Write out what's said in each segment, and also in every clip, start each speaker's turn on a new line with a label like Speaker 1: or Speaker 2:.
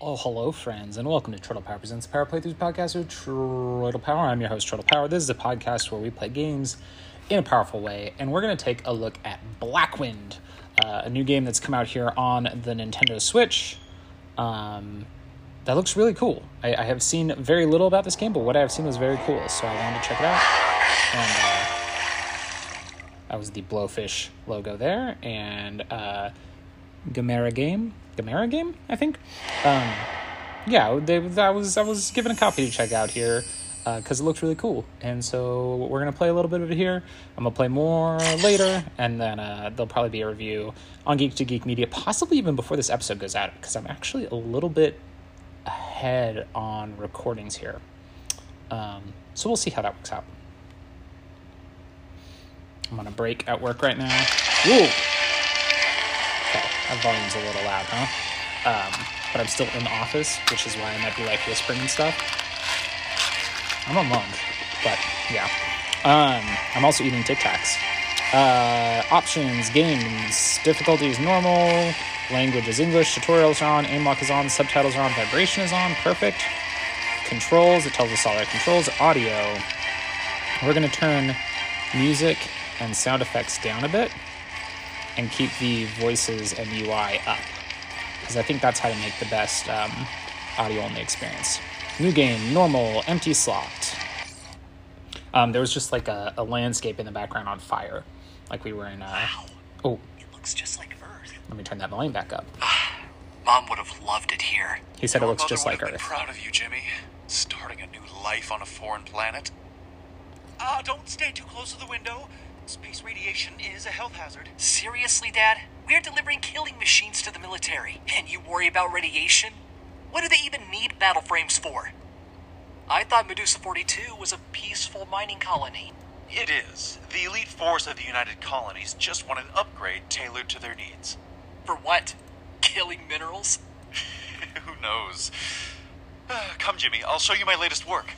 Speaker 1: Oh, hello, friends, and welcome to Turtle Power Presents Power Playthroughs podcast with Turtle Power. I'm your host, Turtle Power. This is a podcast where we play games in a powerful way, and we're going to take a look at Blackwind, uh, a new game that's come out here on the Nintendo Switch. Um, that looks really cool. I, I have seen very little about this game, but what I have seen was very cool, so I wanted to check it out. And uh, that was the Blowfish logo there, and uh, Gamera game, Gamera game, I think. Um, yeah, they, I was I was given a copy to check out here because it looks really cool, and so we're gonna play a little bit of it here. I'm gonna play more later, and then uh, there'll probably be a review on Geek to Geek Media, possibly even before this episode goes out, because I'm actually a little bit ahead on recordings here. Um, so we'll see how that works out. I'm on a break at work right now. Whoa! That volume's a little loud, huh? Um, but I'm still in the office, which is why I might be like whispering and stuff. I'm a monk, but yeah. Um, I'm also eating Tic Tacs. Uh, options, games, difficulty is normal, language is English, tutorials are on, aim lock is on, subtitles are on, vibration is on, perfect. Controls, it tells us all our controls. Audio, we're going to turn music and sound effects down a bit and keep the voices and UI up because I think that's how to make the best um, audio only experience. New game, normal, empty slot. Um, there was just like a, a, landscape in the background on fire, like we were in. A,
Speaker 2: wow.
Speaker 1: Oh.
Speaker 2: It looks just like Earth.
Speaker 1: Let me turn that volume back up.
Speaker 2: Mom would have loved it here.
Speaker 1: He said
Speaker 3: Your
Speaker 1: it looks just like Earth.
Speaker 3: proud of you, Jimmy. Starting a new life on a foreign planet.
Speaker 4: Ah, don't stay too close to the window. Space radiation is a health hazard.
Speaker 2: Seriously, Dad? We're delivering killing machines to the military, and you worry about radiation? What do they even need battle frames for? I thought Medusa 42 was a peaceful mining colony.
Speaker 4: It is. The elite force of the United Colonies just want an upgrade tailored to their needs.
Speaker 2: For what? Killing minerals?
Speaker 4: Who knows? Come, Jimmy, I'll show you my latest work.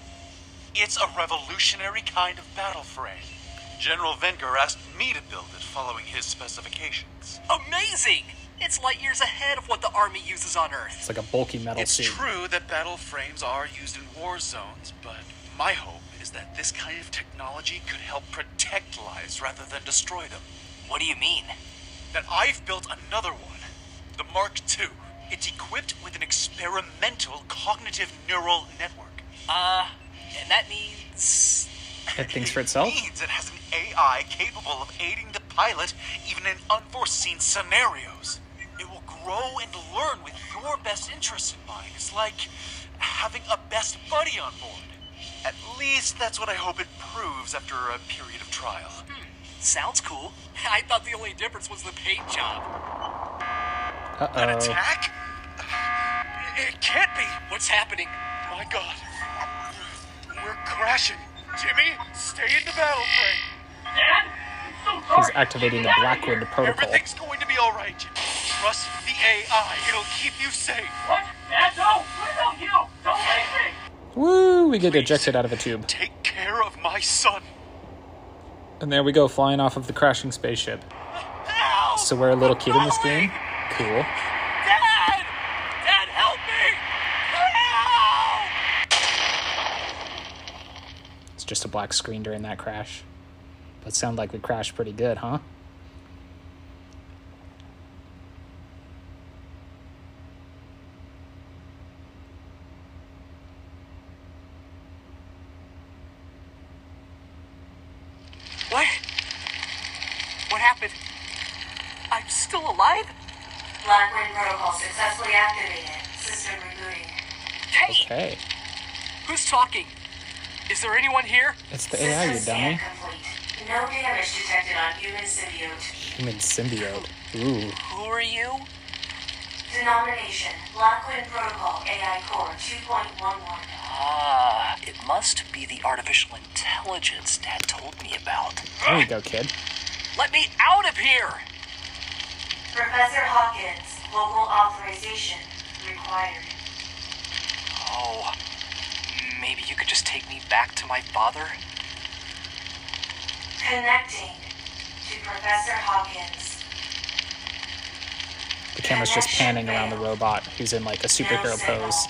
Speaker 4: It's a revolutionary kind of battle frame. General Venger asked me to build it following his specifications.
Speaker 2: Amazing! It's light years ahead of what the Army uses on Earth.
Speaker 1: It's like a bulky metal
Speaker 4: It's
Speaker 1: suit.
Speaker 4: true that battle frames are used in war zones, but my hope is that this kind of technology could help protect lives rather than destroy them.
Speaker 2: What do you mean?
Speaker 4: That I've built another one, the Mark II. It's equipped with an experimental cognitive neural network.
Speaker 2: Uh, and that means.
Speaker 1: It thinks for itself.
Speaker 4: It means it has an AI capable of aiding the pilot even in unforeseen scenarios. It will grow and learn with your best interests in mind. It's like having a best buddy on board. At least that's what I hope it proves after a period of trial.
Speaker 2: Sounds cool. I thought the only difference was the paint job.
Speaker 1: Uh
Speaker 4: An
Speaker 1: oh.
Speaker 4: attack? It can't be.
Speaker 2: What's happening?
Speaker 4: My God. We're crashing. Jimmy, stay in the battle frame.
Speaker 5: Dad? I'm so sorry.
Speaker 1: He's activating the
Speaker 5: Get out of here.
Speaker 1: Blackwind protocol.
Speaker 4: Everything's going to be all right, Jimmy. Trust the AI. It'll keep you safe.
Speaker 5: What? Dad, no! Please don't you! Don't leave me!
Speaker 1: Woo! We get ejected out of a tube.
Speaker 4: Take care of my son.
Speaker 1: And there we go, flying off of the crashing spaceship.
Speaker 4: Help!
Speaker 1: So we're a little kid in this game. Cool.
Speaker 2: Dad! Dad, help me! Help!
Speaker 1: It's just a black screen during that crash. But sound like we crashed pretty good, huh?
Speaker 2: What? What happened? I'm still alive?
Speaker 6: Blackwind protocol successfully activated. System rebooting.
Speaker 2: Hey!
Speaker 1: Okay.
Speaker 2: Who's talking? Is there anyone here?
Speaker 1: It's the AI, you
Speaker 6: System
Speaker 1: dummy.
Speaker 6: scan complete. No damage detected on human symbiote.
Speaker 1: Human symbiote. Ooh.
Speaker 2: Who are you?
Speaker 6: Denomination: Blackwind Protocol AI Core 2.11.
Speaker 2: Ah, it must be the artificial intelligence Dad told me about.
Speaker 1: There you go, kid.
Speaker 2: Let me out of here!
Speaker 6: Professor Hawkins, local authorization required.
Speaker 2: Oh, maybe you could just take me back to my father?
Speaker 6: Connecting to Professor Hawkins.
Speaker 1: The camera's just panning around the robot who's in like a superhero pose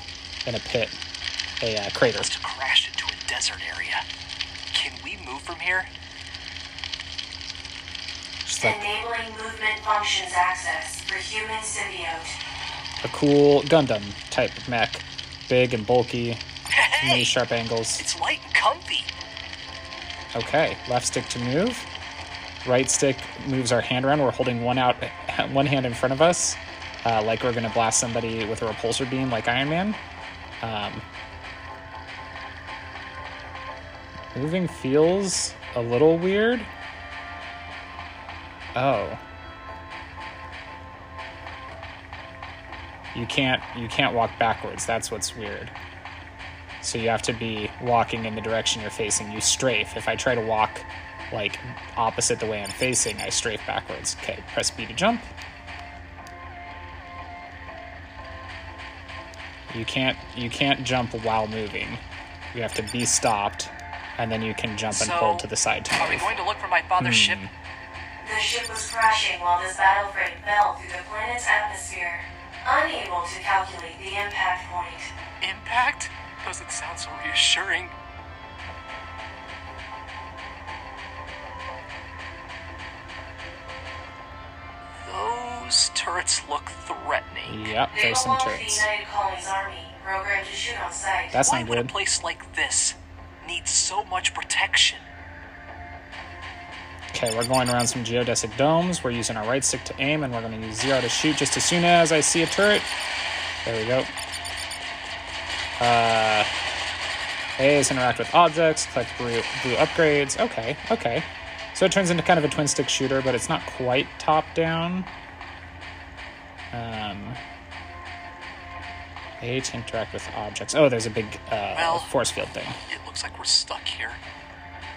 Speaker 1: in a pit, a uh, crater.
Speaker 2: Must have crashed into a desert area. Can we move from here?
Speaker 1: Just like
Speaker 6: Enabling movement functions access for human symbiote.
Speaker 1: a cool Gundam type mech, big and bulky, many
Speaker 2: Hey!
Speaker 1: sharp angles.
Speaker 2: It's light and comfy.
Speaker 1: Okay, left stick to move. Right stick moves our hand around. We're holding one out, one hand in front of us, uh, like we're gonna blast somebody with a repulsor beam, like Iron Man. Um, moving feels a little weird. Oh. You can't you can't walk backwards. That's what's weird. So you have to be walking in the direction you're facing. You strafe. If I try to walk like opposite the way I'm facing, I strafe backwards. Okay, press B to jump. You can't you can't jump while moving. You have to be stopped, and then you can jump and
Speaker 2: So,
Speaker 1: hold to the side to
Speaker 2: Are we going to look for my father's hmm. ship?
Speaker 6: The ship was crashing while this battle frame fell through the planet's atmosphere, unable to calculate the impact point.
Speaker 2: Impact? Doesn't sound so reassuring. Those turrets look threatening.
Speaker 1: Yep,
Speaker 6: They
Speaker 1: there's some
Speaker 6: belong the
Speaker 1: turrets.
Speaker 6: United Colonies Army, programmed to shoot on sight.
Speaker 1: That's
Speaker 2: Why
Speaker 1: not
Speaker 2: would a
Speaker 1: good.
Speaker 2: place like this need so much protection?
Speaker 1: Okay, we're going around some geodesic domes. We're using our right stick to aim, and we're going to use zero to shoot just as soon as I see a turret. There we go. Uh, A is interact with objects, collect blue, blue upgrades. Okay, okay. So it turns into kind of a twin stick shooter, but it's not quite top down. Um, A to interact with objects. Oh, there's a big uh,
Speaker 2: Well-
Speaker 1: force field thing.
Speaker 2: It looks like we're stuck here.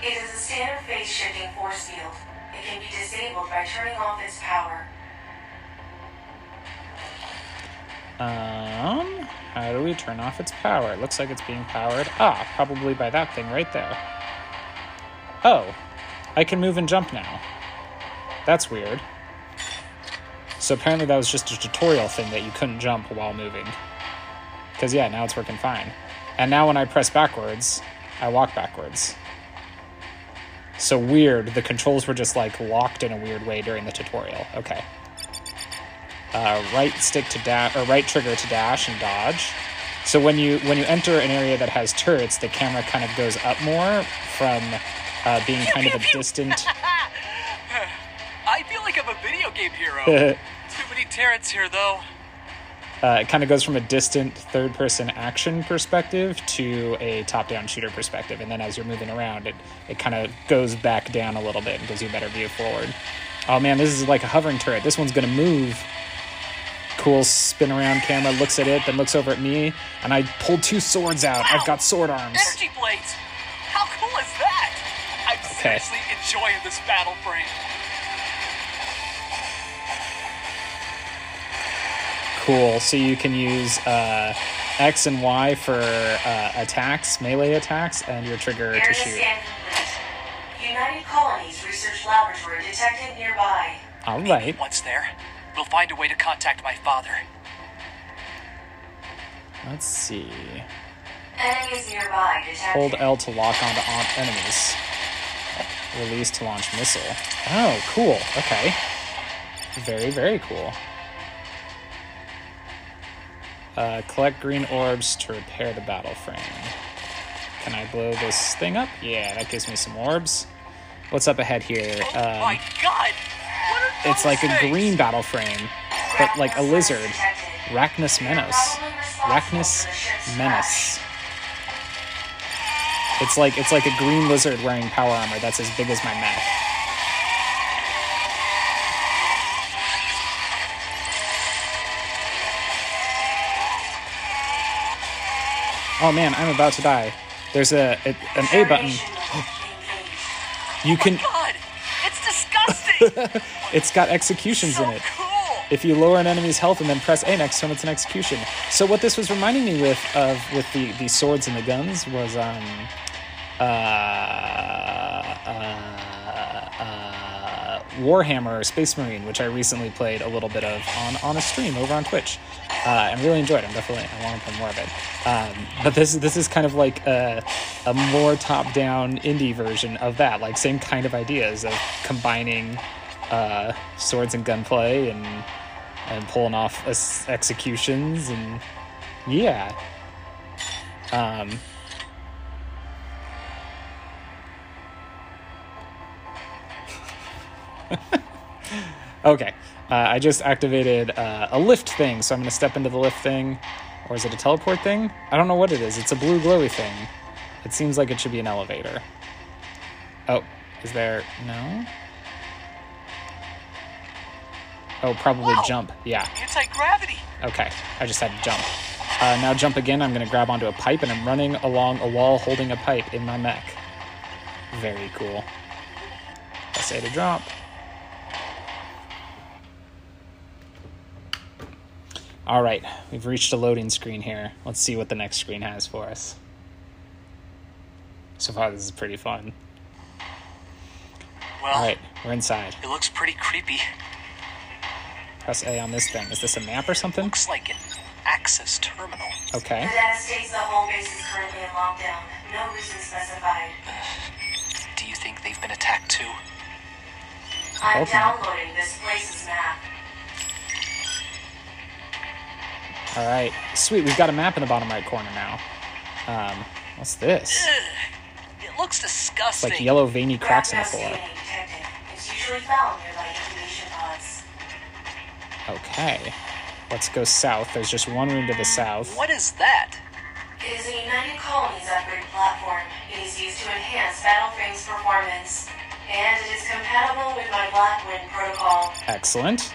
Speaker 6: It is a standard phase shifting force field. It can be disabled by turning off its power.
Speaker 1: Um, how do we turn off its power? It looks like it's being powered. Ah, probably by that thing right there. Oh, I can move and jump now. That's weird. So apparently that was just a tutorial thing that you couldn't jump while moving. Because yeah, now it's working fine. And now when I press backwards, I walk backwards. So weird, the controls were just like locked in a weird way during the tutorial. Okay uh, right stick to dash or right trigger to dash and dodge. So when you when you enter an area that has turrets, the camera kind of goes up more from uh, being kind of a distant.
Speaker 2: I feel like I'm a video game hero. Too many turrets here, though.
Speaker 1: Uh, it kind of goes from a distant third person action perspective to a top down shooter perspective. And then as you're moving around, it, it kind of goes back down a little bit and gives you a better view forward. Oh man, this is like a hovering turret. This one's going to move. Cool spin around camera, looks at it, then looks over at me, and I pull two swords out. I've got sword arms.
Speaker 2: Energy blades! How cool is that? I'm
Speaker 1: Okay.
Speaker 2: seriously enjoying this battle frame.
Speaker 1: Cool. So you can use uh, X and Y for uh, attacks, melee attacks, and your trigger to
Speaker 6: Area
Speaker 1: shoot.
Speaker 6: scan complete. United Colonies Research Laboratory detected nearby.
Speaker 1: All right.
Speaker 2: What's there, we'll find a way to contact my father.
Speaker 1: Let's see.
Speaker 6: Enemies nearby detected.
Speaker 1: Hold L to lock onto on- enemies. Release to launch missile. Oh, cool. Okay. Very, very cool. Uh, collect green orbs to repair the battle frame. Can I blow this thing up? Yeah, that gives me some orbs. What's up ahead here?
Speaker 2: Oh my
Speaker 1: Um,
Speaker 2: god!
Speaker 1: It's like a green battle frame, but like a lizard.
Speaker 6: detected.
Speaker 1: Rachnis Menace.
Speaker 6: Probably responsible
Speaker 1: Rachnis
Speaker 6: for the ship's
Speaker 1: Menace. It's like it's like a green lizard wearing power armor that's as big as my mouth. Oh man, I'm about to die. There's a, a an A button. You can.
Speaker 2: God! It's disgusting!
Speaker 1: It's got executions
Speaker 2: so
Speaker 1: in it.
Speaker 2: cool!
Speaker 1: If you lower an enemy's health and then press A next to him, it's an execution. So what this was reminding me with of with the, the swords and the guns was um uh, Warhammer Space Marine, which I recently played a little bit of on, on a stream over on Twitch, uh, and really enjoyed. it. I'm definitely I want to play more of it. Um, but this this is kind of like a, a more top down indie version of that, like same kind of ideas of combining uh, swords and gunplay and and pulling off executions and yeah. Um, okay, uh, I just activated uh, a lift thing, so I'm going to step into the lift thing. Or is it a teleport thing? I don't know what it is. It's a blue glowy thing. It seems like it should be an elevator. Oh, is there. No? Oh, probably
Speaker 2: Wow.
Speaker 1: jump. Yeah.
Speaker 2: Anti gravity.
Speaker 1: Okay, I just had to jump. Uh, now jump again. I'm going to grab onto a pipe, and I'm running along a wall holding a pipe in my mech. Very cool. Press A to drop. All right, we've reached a loading screen here. Let's see what the next screen has for us. So far, this is pretty fun.
Speaker 2: Well,
Speaker 1: All right, we're inside.
Speaker 2: it looks pretty creepy.
Speaker 1: Press A on this thing. Is this a map or something?
Speaker 2: Looks like an access terminal.
Speaker 1: Okay.
Speaker 6: The data states the whole base is currently in lockdown. No reason specified.
Speaker 2: Do you think they've been attacked too?
Speaker 6: I'm downloading this place's map.
Speaker 1: All right, sweet. We've got a map in the bottom right corner now. Um, what's this?
Speaker 2: It looks disgusting.
Speaker 1: Like yellow veiny cracks in the floor.
Speaker 6: It's usually found nearby incubation pods.
Speaker 1: Okay. Let's go south. There's just one room to the south.
Speaker 2: What is that?
Speaker 6: It is a United Colonies upgrade platform. It is used to enhance Battleframe's performance. And it is compatible with my Blackwind protocol.
Speaker 1: Excellent.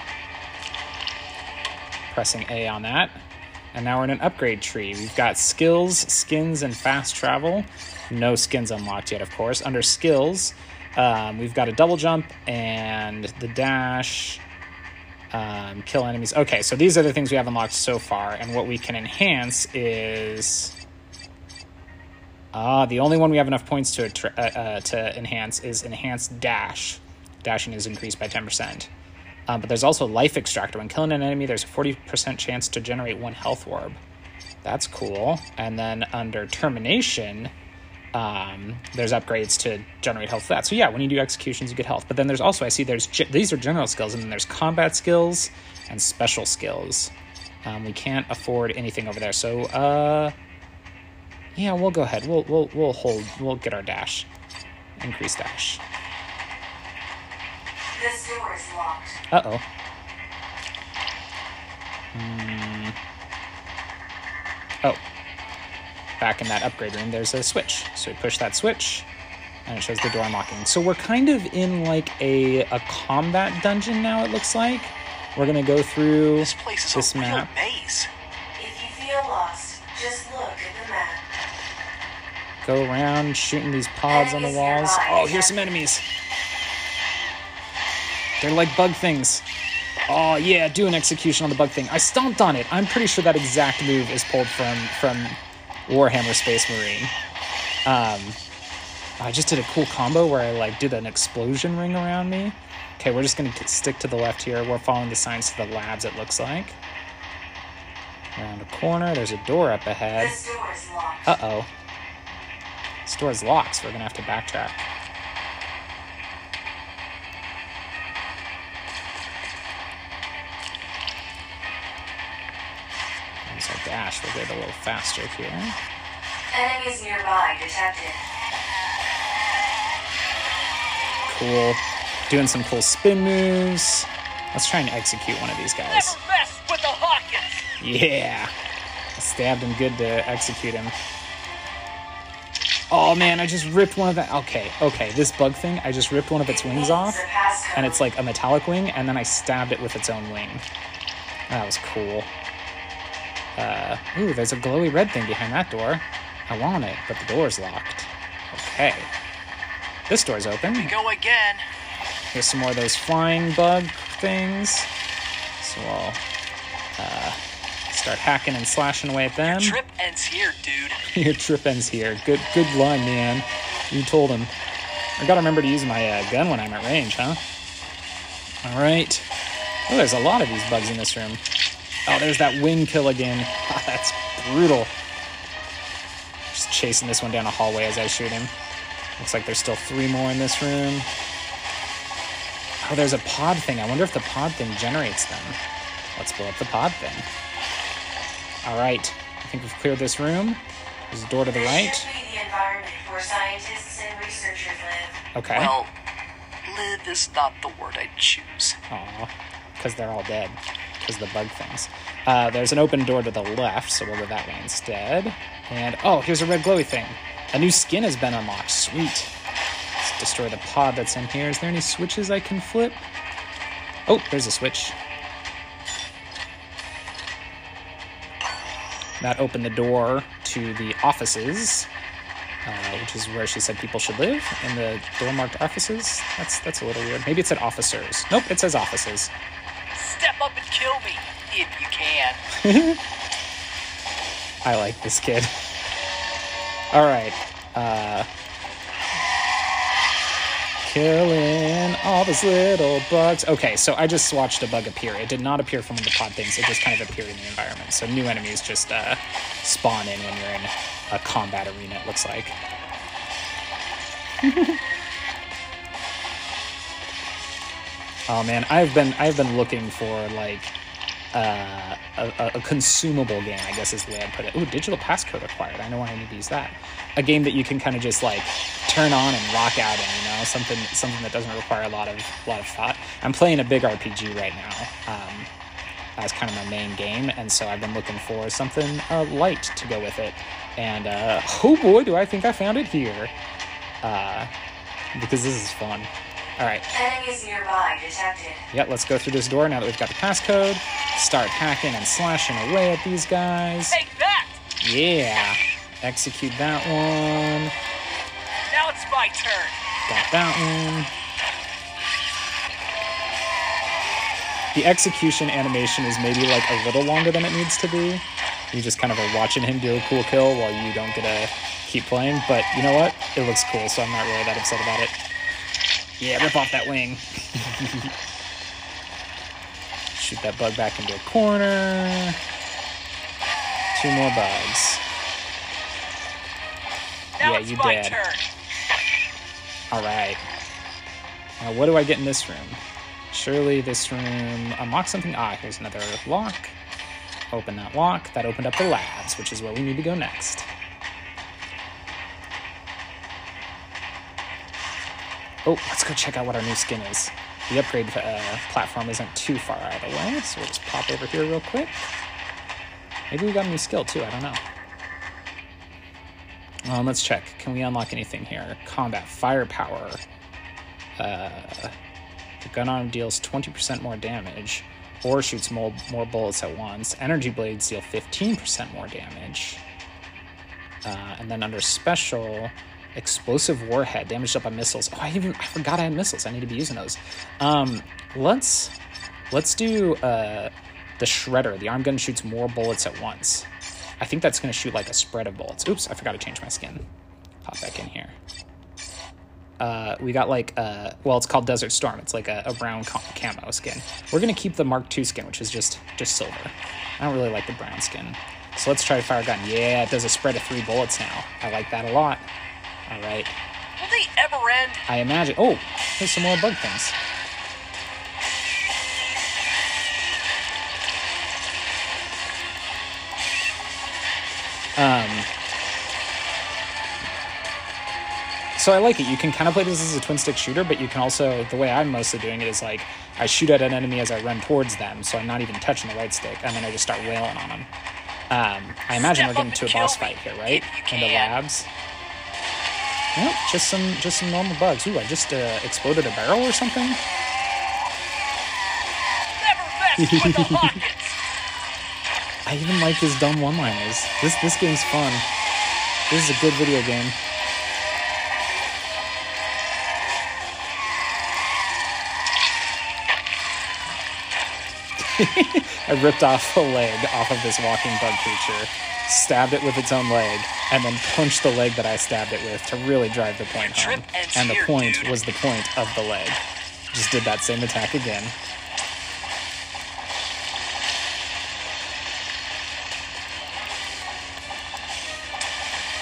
Speaker 1: Pressing A on that. And now we're in an upgrade tree. We've got skills, skins, and fast travel. No skins unlocked yet, of course. Under skills, um, we've got a double jump and the dash, um, kill enemies. Okay, so these are the things we have unlocked so far. And what we can enhance is. Ah, the only one we have enough points to uh, uh, to enhance is enhanced dash. Dashing is increased by ten percent. Um, but there's also life extractor. When killing an enemy, there's a forty percent chance to generate one health orb. That's cool. And then under termination, um, there's upgrades to generate health for that. So yeah, when you do executions, you get health. But then there's also I see there's ge- these are general skills, and then there's combat skills and special skills. Um, we can't afford anything over there, so uh, yeah, we'll go ahead. We'll we'll we'll hold. We'll get our dash, increase dash.
Speaker 6: This door is locked.
Speaker 1: Uh oh. Hmm. Oh. Back in that upgrade room, there's a switch. So we push that switch, and it shows the door unlocking. So we're kind of in like a, a combat dungeon now, it looks like. We're gonna go through
Speaker 2: This place is
Speaker 1: this
Speaker 2: a real
Speaker 1: map.
Speaker 2: maze.
Speaker 6: If you feel lost, just look at the map.
Speaker 1: Go around shooting these pods on the walls. Oh, here's some enemies. They're like bug things. Oh yeah, do an execution on the bug thing. I stomped on it. I'm pretty sure that exact move is pulled from from Warhammer Space Marine. Um, I just did a cool combo where I like did an explosion ring around me. Okay, we're just gonna stick to the left here. We're following the signs to the labs. It looks like. Around a corner, there's a door up ahead.
Speaker 6: This door is locked.
Speaker 1: Uh oh. This door's locked, so we're gonna have to backtrack. Use our we'll get a little faster here.
Speaker 6: Enemies nearby detected.
Speaker 1: Cool. Doing some cool spin moves. Let's try and execute one of these guys.
Speaker 2: Never mess with the Hawkins.
Speaker 1: Yeah. I stabbed him good to execute him. Oh man, I just ripped one of the. Okay, okay, this bug thing, I just ripped one of its wings off, and it's like a metallic wing, and then I stabbed it with its own wing. That was cool. Uh, ooh, there's a glowy red thing behind that door. I want it, but the door's locked. Okay. This door's open.
Speaker 2: we Go again.
Speaker 1: Here's some more of those flying bug things. So I'll uh, start hacking and slashing away at them.
Speaker 2: Your Trip ends here, dude.
Speaker 1: Your trip ends here. Good, good line, man. You told him. I gotta remember to use my uh, gun when I'm at range, huh? All right. Oh, there's a lot of these bugs in this room. Oh, there's that wing kill again. Oh, that's brutal. Just chasing this one down a hallway as I shoot him. Looks like there's still three more in this room. Oh, there's a pod thing. I wonder if the pod thing generates them. Let's blow up the pod thing. All right. I think we've cleared this room. There's a door to the right.
Speaker 6: should be the environment where scientists and researchers live.
Speaker 1: Okay.
Speaker 2: Well, live is not the word I'd choose.
Speaker 1: Aw, because they're all dead. Because the bug things. Uh, there's an open door to the left, so we'll go that way instead. And oh, here's a red glowy thing. A new skin has been unlocked. Sweet. Let's destroy the pod that's in here. Is there any switches I can flip? Oh, there's a switch. That opened the door to the offices, uh, which is where she said people should live. In the door marked offices. That's that's a little weird. Maybe it said officers. Nope, it says offices.
Speaker 2: Step up and kill me, if you can.
Speaker 1: I like this kid. All right. Uh, killing all those little bugs. Okay, so I just watched a bug appear. It did not appear from the pod things. It just kind of appeared in the environment. So new enemies just uh, spawn in when you're in a combat arena. It looks like. oh man, I've been I've been looking for like uh, a, a- consumable game, I guess is the way I put it. Ooh, digital passcode acquired. I know why I need to use that. A game that you can kind of just like turn on and rock out in, you know, something something that doesn't require a lot of a lot of thought. I'm playing a big RPG right now. Um, as kind of my main game, and so I've been looking for something uh, light to go with it. And uh, oh boy, do I think I found it here! Uh, because this is fun. All right,
Speaker 6: Enemies nearby detected.
Speaker 1: yeah, let's go through this door now that we've got the passcode. Start hacking and slashing away at these guys.
Speaker 2: Take that!
Speaker 1: Yeah, execute that one.
Speaker 2: Now it's my turn.
Speaker 1: Got that one. The execution animation is maybe like a little longer than it needs to be. You just kind of are watching him do a cool kill while you don't get to keep playing. But you know what? It looks cool, so I'm not really that upset about it. Yeah, rip off that wing. Shoot that bug back into a corner. Two more bugs.
Speaker 2: Now
Speaker 1: Yeah, you
Speaker 2: my
Speaker 1: dead. All right. Now, what do I get in this room? Surely this room unlocks something. Ah, here's another lock. Open that lock. That opened up the labs, which is where we need to go next. Oh, let's go check out what our new skin is. The upgrade uh, platform isn't too far out of the way, so we'll just pop over here real quick. Maybe we got a new skill too, I don't know. Um, let's check. Can we unlock anything here? Combat firepower. Uh, the gun arm deals 20% more damage or shoots more, more bullets at once. Energy blades deal 15% more damage. Uh, and then under special, explosive warhead, damaged up by missiles. Oh, I even I forgot I had missiles. I need to be using those. Um, let's let's do uh, the shredder. The arm gun shoots more bullets at once. I think that's going to shoot like a spread of bullets. Oops, I forgot to change my skin. Pop back in here. Uh, we got like uh, well, it's called Desert Storm. It's like a, a brown ca- camo skin. We're gonna keep the Mark II skin, which is just just silver. I don't really like the brown skin. So let's try fire gun. Yeah, it does a spread of three bullets now. I like that a lot. All right.
Speaker 2: Will they ever end?
Speaker 1: I imagine. Oh, there's some more bug things. Um. So I like it. You can kind of play this as a twin stick shooter, but you can also the way I'm mostly doing it is like I shoot at an enemy as I run towards them, so I'm not even touching the right stick, and then I just start wailing on them. Um, I imagine
Speaker 2: Step
Speaker 1: we're getting to a boss
Speaker 2: me,
Speaker 1: fight here, right? In the labs. Nope, just some just some normal bugs. Ooh, I just uh, exploded a barrel or something.
Speaker 2: Never mess with the Hawkins.
Speaker 1: I even like his dumb one-liners. This this game's fun. This is a good video game. I ripped off a leg off of this walking bug creature, stabbed it with its own leg, and then punched the leg that I stabbed it with to really drive the point home. And the point was the point of the leg. Just did that same attack again.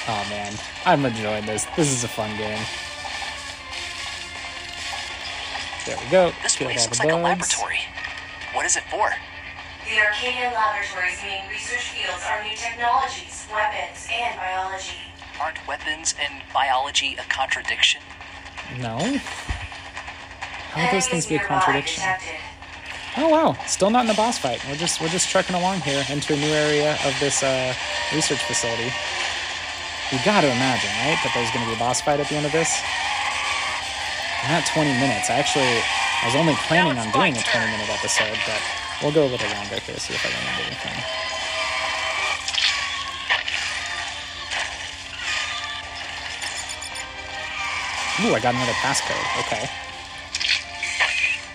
Speaker 1: Oh man, I'm enjoying this. This is a fun game. There we go.
Speaker 2: This place looks like a laboratory. What is it for?
Speaker 6: The Arcadian Laboratory's main research fields are new technologies, weapons, and biology.
Speaker 2: Aren't weapons and biology a contradiction?
Speaker 1: No. How would those things be a contradiction? Oh wow, still not in a boss fight. We're just we're just trekking along here into a new area of this uh, research facility. You got to imagine, right, that there's going to be a boss fight at the end of this. Not 20 minutes. I actually, I was only planning on doing a 20 minute episode, but we'll go a little longer here. See if I remember anything. Ooh, I got another passcode. Okay.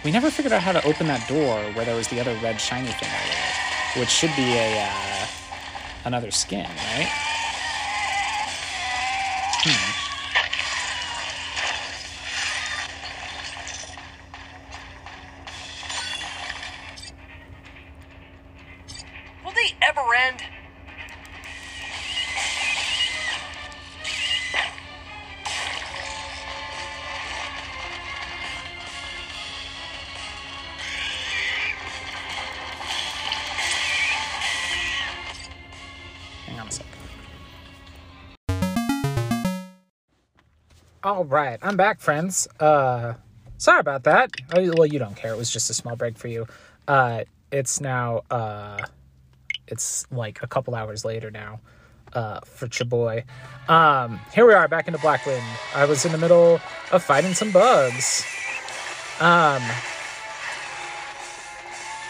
Speaker 1: We never figured out how to open that door where there was the other red shiny thing earlier, which should be a uh, another skin, right? All right, I'm back, friends. Uh, sorry about that. Oh, well, you don't care. It was just a small break for you. Uh, it's now uh, it's like a couple hours later now. Uh, for Chaboy. Um, here we are back into Blackwind. I was in the middle of fighting some bugs. Um,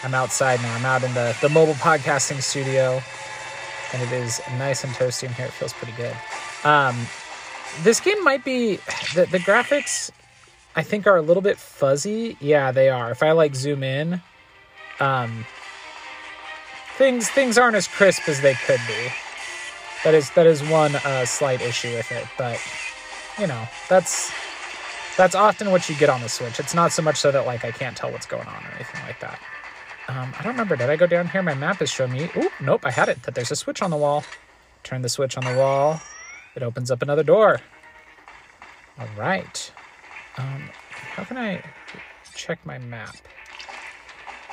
Speaker 1: I'm outside now. I'm out in the, the mobile podcasting studio and it is nice and toasty in here. It feels pretty good. Um, this game might be the the graphics. I think are a little bit fuzzy. Yeah, they are. If I like zoom in, um, things things aren't as crisp as they could be. That is that is one uh, slight issue with it, but you know that's that's often what you get on the Switch. It's not so much so that like I can't tell what's going on or anything like that. Um, I don't remember. Did I go down here? My map is showing me. Oh, nope, I had it. That there's a switch on the wall. Turn the switch on the wall. It opens up another door. All right. Um, how can I check my map?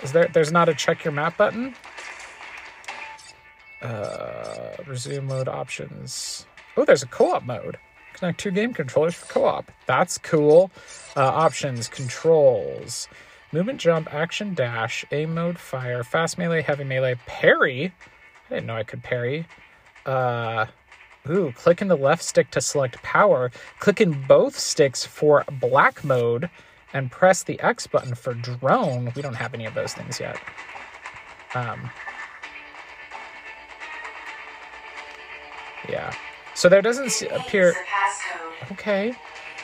Speaker 1: Is there? There's not a check your map button. Uh, resume mode options. Oh, there's a co-op mode. Connect two game controllers for co-op. That's cool. Uh, options, controls, movement, jump, action, dash, aim mode, fire, fast melee, heavy melee, parry. I didn't know I could parry. Uh, ooh, click in the left stick to select power. Click in both sticks for black mode, and press the X button for drone. We don't have any of those things yet. Um, yeah. So there doesn't appear.
Speaker 6: Needs a passcode.
Speaker 1: Okay.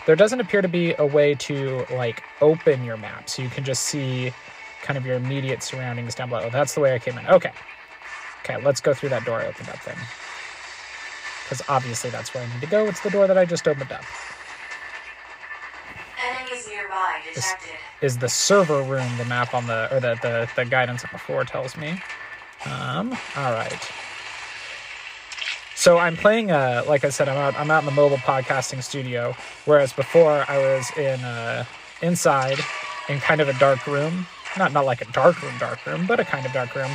Speaker 1: There doesn't appear to be a way to like open your map, so you can just see kind of your immediate surroundings down below. That's the way I came in. Okay. Okay, let's go through that door I opened up then. Because obviously that's where I need to go. It's the door that I just opened up.
Speaker 6: Enemies nearby detected.
Speaker 1: Is the server room the map on the or the the, the guidance on the floor tells me. Um, alright. So I'm playing uh like I said, I'm out I'm out in the mobile podcasting studio, whereas before I was in uh inside in kind of a dark room. Not not like a dark room, dark room, but a kind of dark room.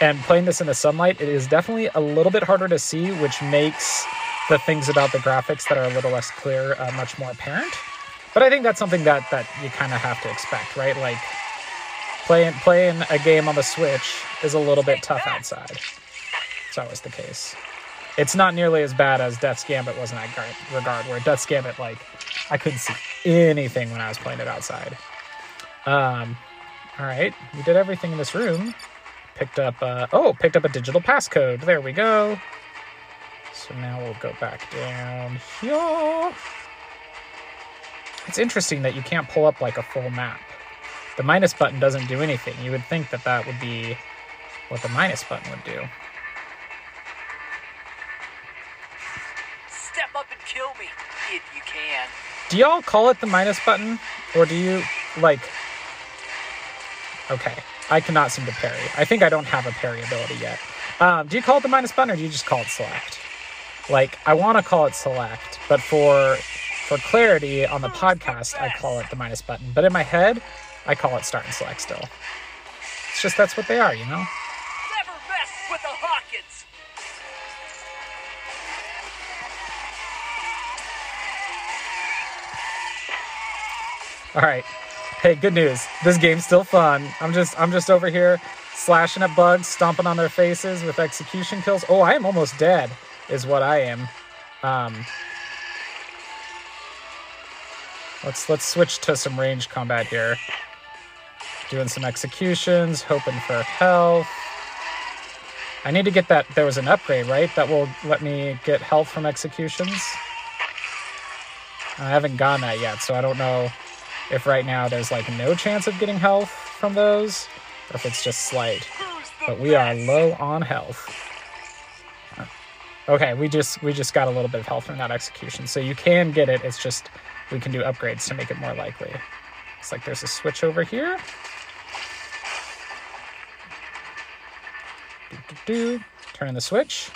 Speaker 1: And playing this in the sunlight, it is definitely a little bit harder to see, which makes the things about the graphics that are a little less clear uh, much more apparent. But I think that's something that that you kind of have to expect, right? Like playing playing a game on the Switch is a little bit tough outside. It's always the case. It's not nearly as bad as Death's Gambit was in that regard, where Death's Gambit, like, I couldn't see anything when I was playing it outside. Um, all right, we did everything in this room. Picked up, uh, oh, picked up a digital passcode. There we go. So now we'll go back down here. It's interesting that you can't pull up like a full map. The minus button doesn't do anything. You would think that that would be what the minus button would do.
Speaker 2: Step up and kill me, if you can.
Speaker 1: Do y'all call it the minus button, or do you like. Okay, I cannot seem to parry. I think I don't have a parry ability yet. Um, do you call it the minus button or do you just call it select? Like, I want to call it select, but for for clarity on the podcast, I call it the minus button. But in my head, I call it start and select still. It's just that's what they are, you know.
Speaker 2: Never mess with the Hawkins!
Speaker 1: All right. Hey, good news. This game's still fun. I'm just I'm just over here slashing at bugs, stomping on their faces with execution kills. Oh, I am almost dead, is what I am. Um, let's let's switch to some range combat here. Doing some executions, hoping for health. I need to get that. There was an upgrade, right? That will let me get health from executions. I haven't gotten that yet, so I don't know if right now there's like no chance of getting health from those, or if it's just slight. But we are low on health. Uh, okay, we just we just got a little bit of health from that execution, so you can get it. It's just we can do upgrades to make it more likely. It's like there's a switch over here. Do, do, do. Turn the switch.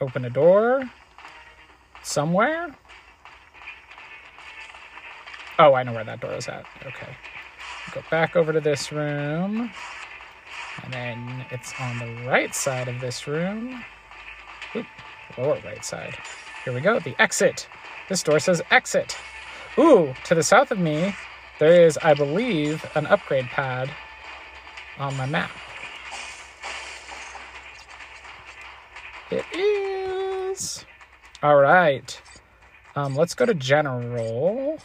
Speaker 1: Open a door somewhere. Oh, I know where that door is at. Okay. Go back over to this room. And then it's on the right side of this room. Oop, lower right side. Here we go. The exit. This door says exit. Ooh, to the south of me, there is, I believe, an upgrade pad on my map. It is. All right. Um, let's go to general.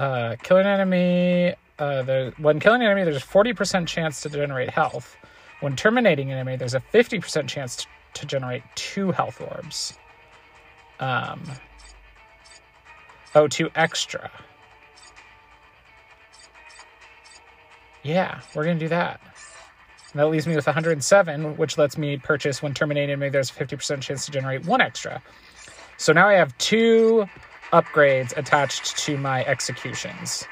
Speaker 1: Uh, kill an enemy. Uh, when killing an enemy, there's a 40% chance to generate health. When terminating an enemy, there's a 50% chance to, to generate two health orbs. Um, oh, two extra. Yeah, we're going to do that. And that leaves me with 107, which lets me purchase when terminating an enemy, there's a 50% chance to generate one extra. So now I have two upgrades attached to my executions,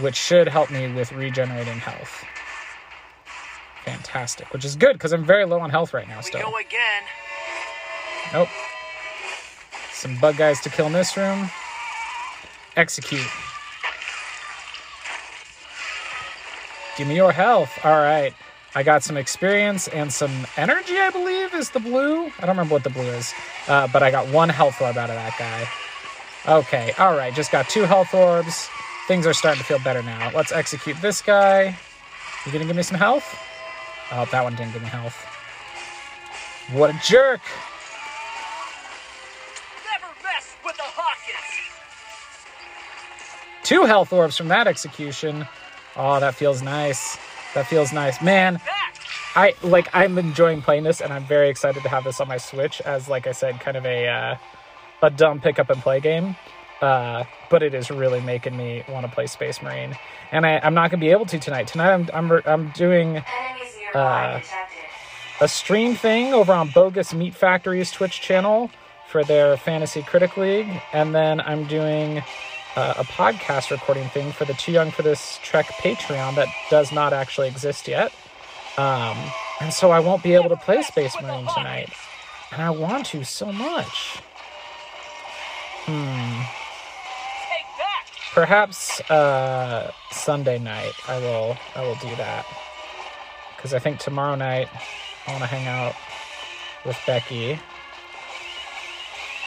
Speaker 1: which should help me with regenerating health. Fantastic, which is good because I'm very low on health right now
Speaker 2: We
Speaker 1: still.
Speaker 2: go again.
Speaker 1: Nope. Some bug guys to kill in this room. Execute. Give me your health. All right. I got some experience and some energy, I believe, is the blue. I don't remember what the blue is, uh, but I got one health orb out of that guy. Okay, all right, just got two health orbs. Things are starting to feel better now. Let's execute this guy. You gonna give me some health? Oh, that one didn't give me health. What a jerk!
Speaker 2: Never mess with the Hawkins!
Speaker 1: Two health orbs from that execution. Oh, that feels nice. That feels nice. Man, I like I'm enjoying playing this and I'm very excited to have this on my Switch as like I said kind of a uh, a dumb pick up and play game. Uh, but it is really making me want to play Space Marine. And I, I'm not going to be able to tonight. Tonight I'm I'm I'm doing Uh, a stream thing over on Bogus Meat Factory's Twitch channel for their Fantasy Critic League, and then I'm doing uh, a podcast recording thing for the Too Young for This Trek Patreon that does not actually exist yet. Um, and so I won't be able to play Space Marine tonight, and I want to so much. Hmm. Perhaps uh, Sunday night I will I will do that because I think tomorrow night I want to hang out with Becky.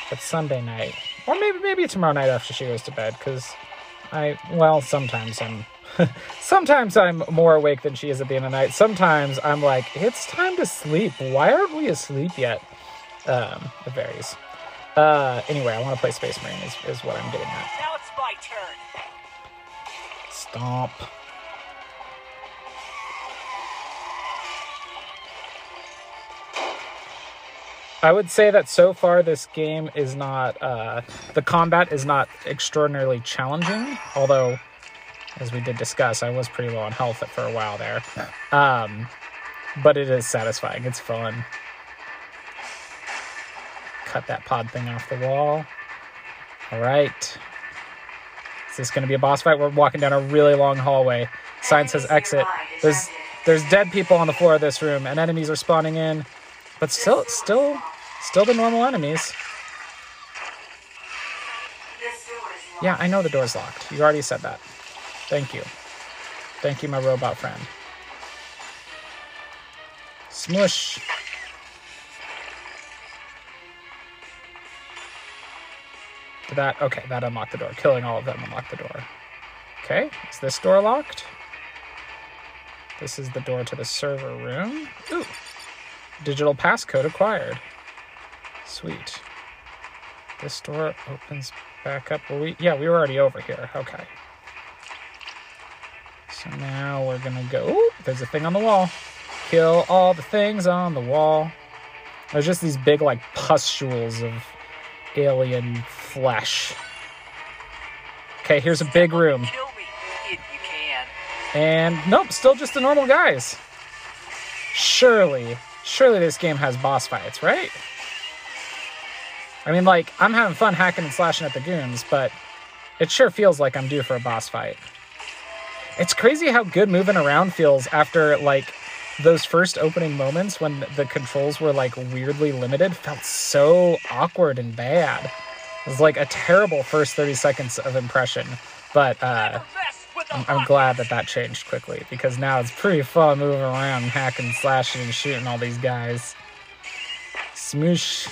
Speaker 1: But Sunday night, or maybe maybe tomorrow night after she goes to bed, because I well sometimes I'm sometimes I'm more awake than she is at the end of the night. Sometimes I'm like it's time to sleep. Why aren't we asleep yet? Um, it varies. Uh, anyway, I want to play Space Marine is, is what I'm getting at.
Speaker 2: Now it's my turn.
Speaker 1: Stomp. I would say that so far this game is not uh, the combat is not extraordinarily challenging, although as we did discuss, I was pretty low on health for a while there. Um, but it is satisfying. It's fun. Cut that pod thing off the wall. All right. Is this going to be a boss fight? We're walking down a really long hallway. Sign says exit. There's there's dead people on the floor of this room, and enemies are spawning in, but still, still, still the normal enemies.
Speaker 6: This door is locked.
Speaker 1: Yeah, I know the door's locked. You already said that. Thank you. Thank you, my robot friend. Smush. That? Okay, that unlocked the door. Killing all of them unlocked the door. Okay, is this door locked? This is the door to the server room. Ooh. Digital passcode acquired. Sweet. This door opens back up. Were we? Yeah, we were already over here. Okay. So now we're gonna go. Ooh, there's a thing on the wall. Kill all the things on the wall. There's just these big, like, pustules of alien flesh. Okay, here's a big room.
Speaker 2: Kill me if you can.
Speaker 1: And nope, still just the normal guys. Surely, surely this game has boss fights, right? I mean, like, I'm having fun hacking and slashing at the goons, but it sure feels like I'm due for a boss fight. It's crazy how good moving around feels after, like, those first opening moments when the controls were, like, weirdly limited felt so awkward and bad. It was like a terrible first 30 seconds of impression, but, uh, I'm, I'm glad that that changed quickly because now it's pretty fun moving around, hacking, slashing, and shooting all these guys. Smoosh.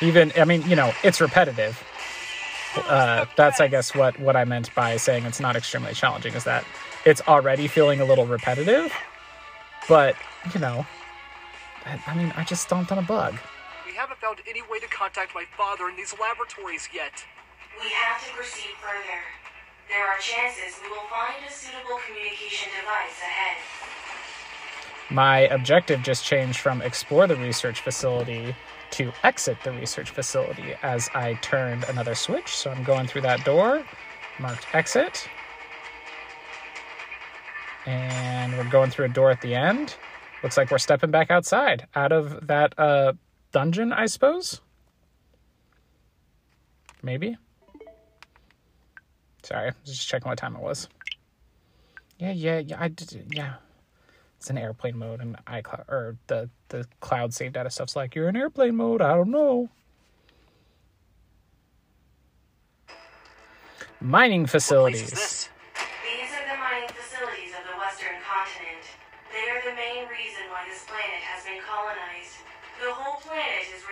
Speaker 1: Even, I mean, you know, it's repetitive. Uh, that's, I guess, what what I meant by saying it's not extremely challenging is that it's already feeling a little repetitive, but you know, I mean, I just stomped on a bug.
Speaker 2: We haven't found any way to contact my father in these laboratories yet.
Speaker 6: We have to proceed further. There are chances we will find a suitable communication device ahead.
Speaker 1: my objective just changed from explore the research facility to exit the research facility as I turned another switch. So I'm going through that door, marked exit. And we're going through a door at the end. Looks like we're stepping back outside out of that uh, dungeon, I suppose. Maybe. Sorry, I was just checking what time it was. Yeah, yeah, yeah. I did. Yeah, it's in airplane mode and iCloud or the the cloud saved data stuff's like you're in airplane mode. I don't know. Mining facilities.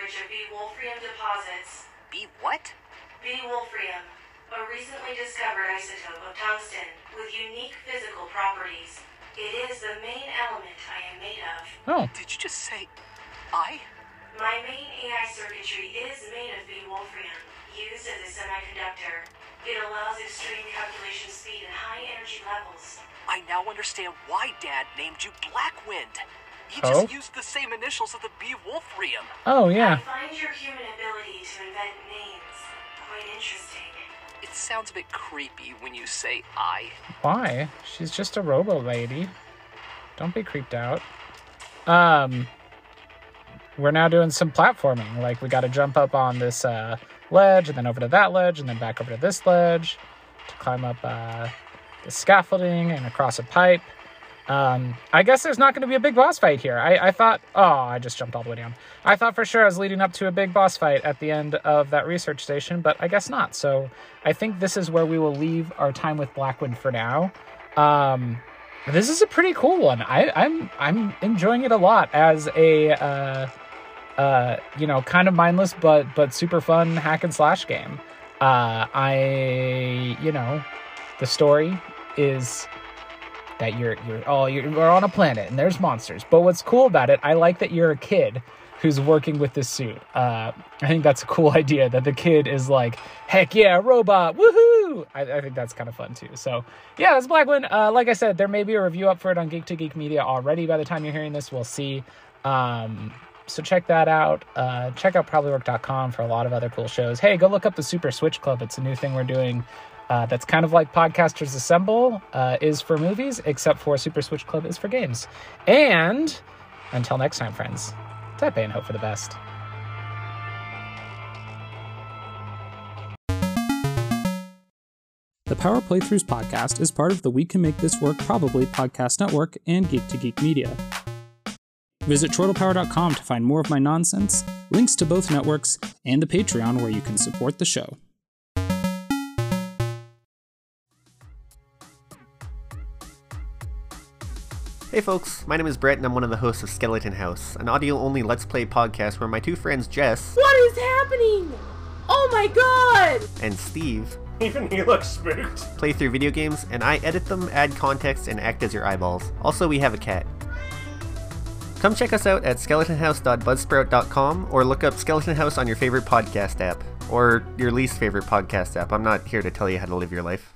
Speaker 6: Planet is of B. wolfrium deposits.
Speaker 2: Be what?
Speaker 6: B. wolfram, a recently discovered isotope of tungsten with unique physical properties. It is the main element I am made of.
Speaker 1: Oh,
Speaker 2: Did you just say I?
Speaker 6: My main AI circuitry is made of B. wolfram, used as a semiconductor. It allows extreme calculation speed and high energy levels.
Speaker 2: I now understand why Dad named you Blackwind. He
Speaker 1: Oh?
Speaker 2: just used the same initials of the B Wolfrium.
Speaker 1: oh yeah.
Speaker 6: I
Speaker 1: yeah.
Speaker 6: find your human ability to invent names quite interesting.
Speaker 2: It sounds a bit creepy when you say I.
Speaker 1: Why? She's just a robo lady. Don't be creeped out. Um, we're now doing some platforming. Like we got to jump up on this uh, ledge, and then over to that ledge, and then back over to this ledge to climb up uh, the scaffolding and across a pipe. Um, I guess there's not going to be a big boss fight here. I, I thought, oh, I just jumped all the way down. I thought for sure I was leading up to a big boss fight at the end of that research station, but I guess not. So I think this is where we will leave our time with Blackwind for now. Um, this is a pretty cool one. I, I'm I'm enjoying it a lot as a uh, uh, you know kind of mindless but but super fun hack and slash game. Uh, I you know the story is that you're you're oh you're we're on a planet and there's monsters. But what's cool about it, I like that you're a kid who's working with this suit. Uh, I think that's a cool idea that the kid is like, heck yeah, robot, woohoo! I, I think that's kind of fun too. So yeah, that's Blackwind. Uh, like I said, there may be a review up for it on Geek to Geek Media already. By the time you're hearing this, we'll see. Um, so check that out. Uh, check out probablywork.com for a lot of other cool shows. Hey, go look up the Super Switch Club. It's a new thing we're doing. Uh, that's kind of like Podcasters Assemble uh, is for movies, except for Super Switch Club is for games. And until next time, friends, tap A and hope for the best. The Power Playthroughs podcast is part of the We Can Make This Work Probably podcast network and Geek to Geek Media. Visit chortlepower.com to find more of my nonsense, links to both networks, and the Patreon where you can support the show.
Speaker 7: Hey folks, my name is Brett and I'm one of the hosts of Skeleton House, an audio only Let's Play podcast where my two friends Jess
Speaker 8: What is happening? Oh my god!
Speaker 7: and Steve
Speaker 5: Even he looks spooked.
Speaker 7: play through video games and I edit them, add context, and act as your eyeballs. Also, we have a cat. Come check us out at skeletonhouse.buzzsprout.com or look up Skeleton House on your favorite podcast app. Or your least favorite podcast app. I'm not here to tell you how to live your life.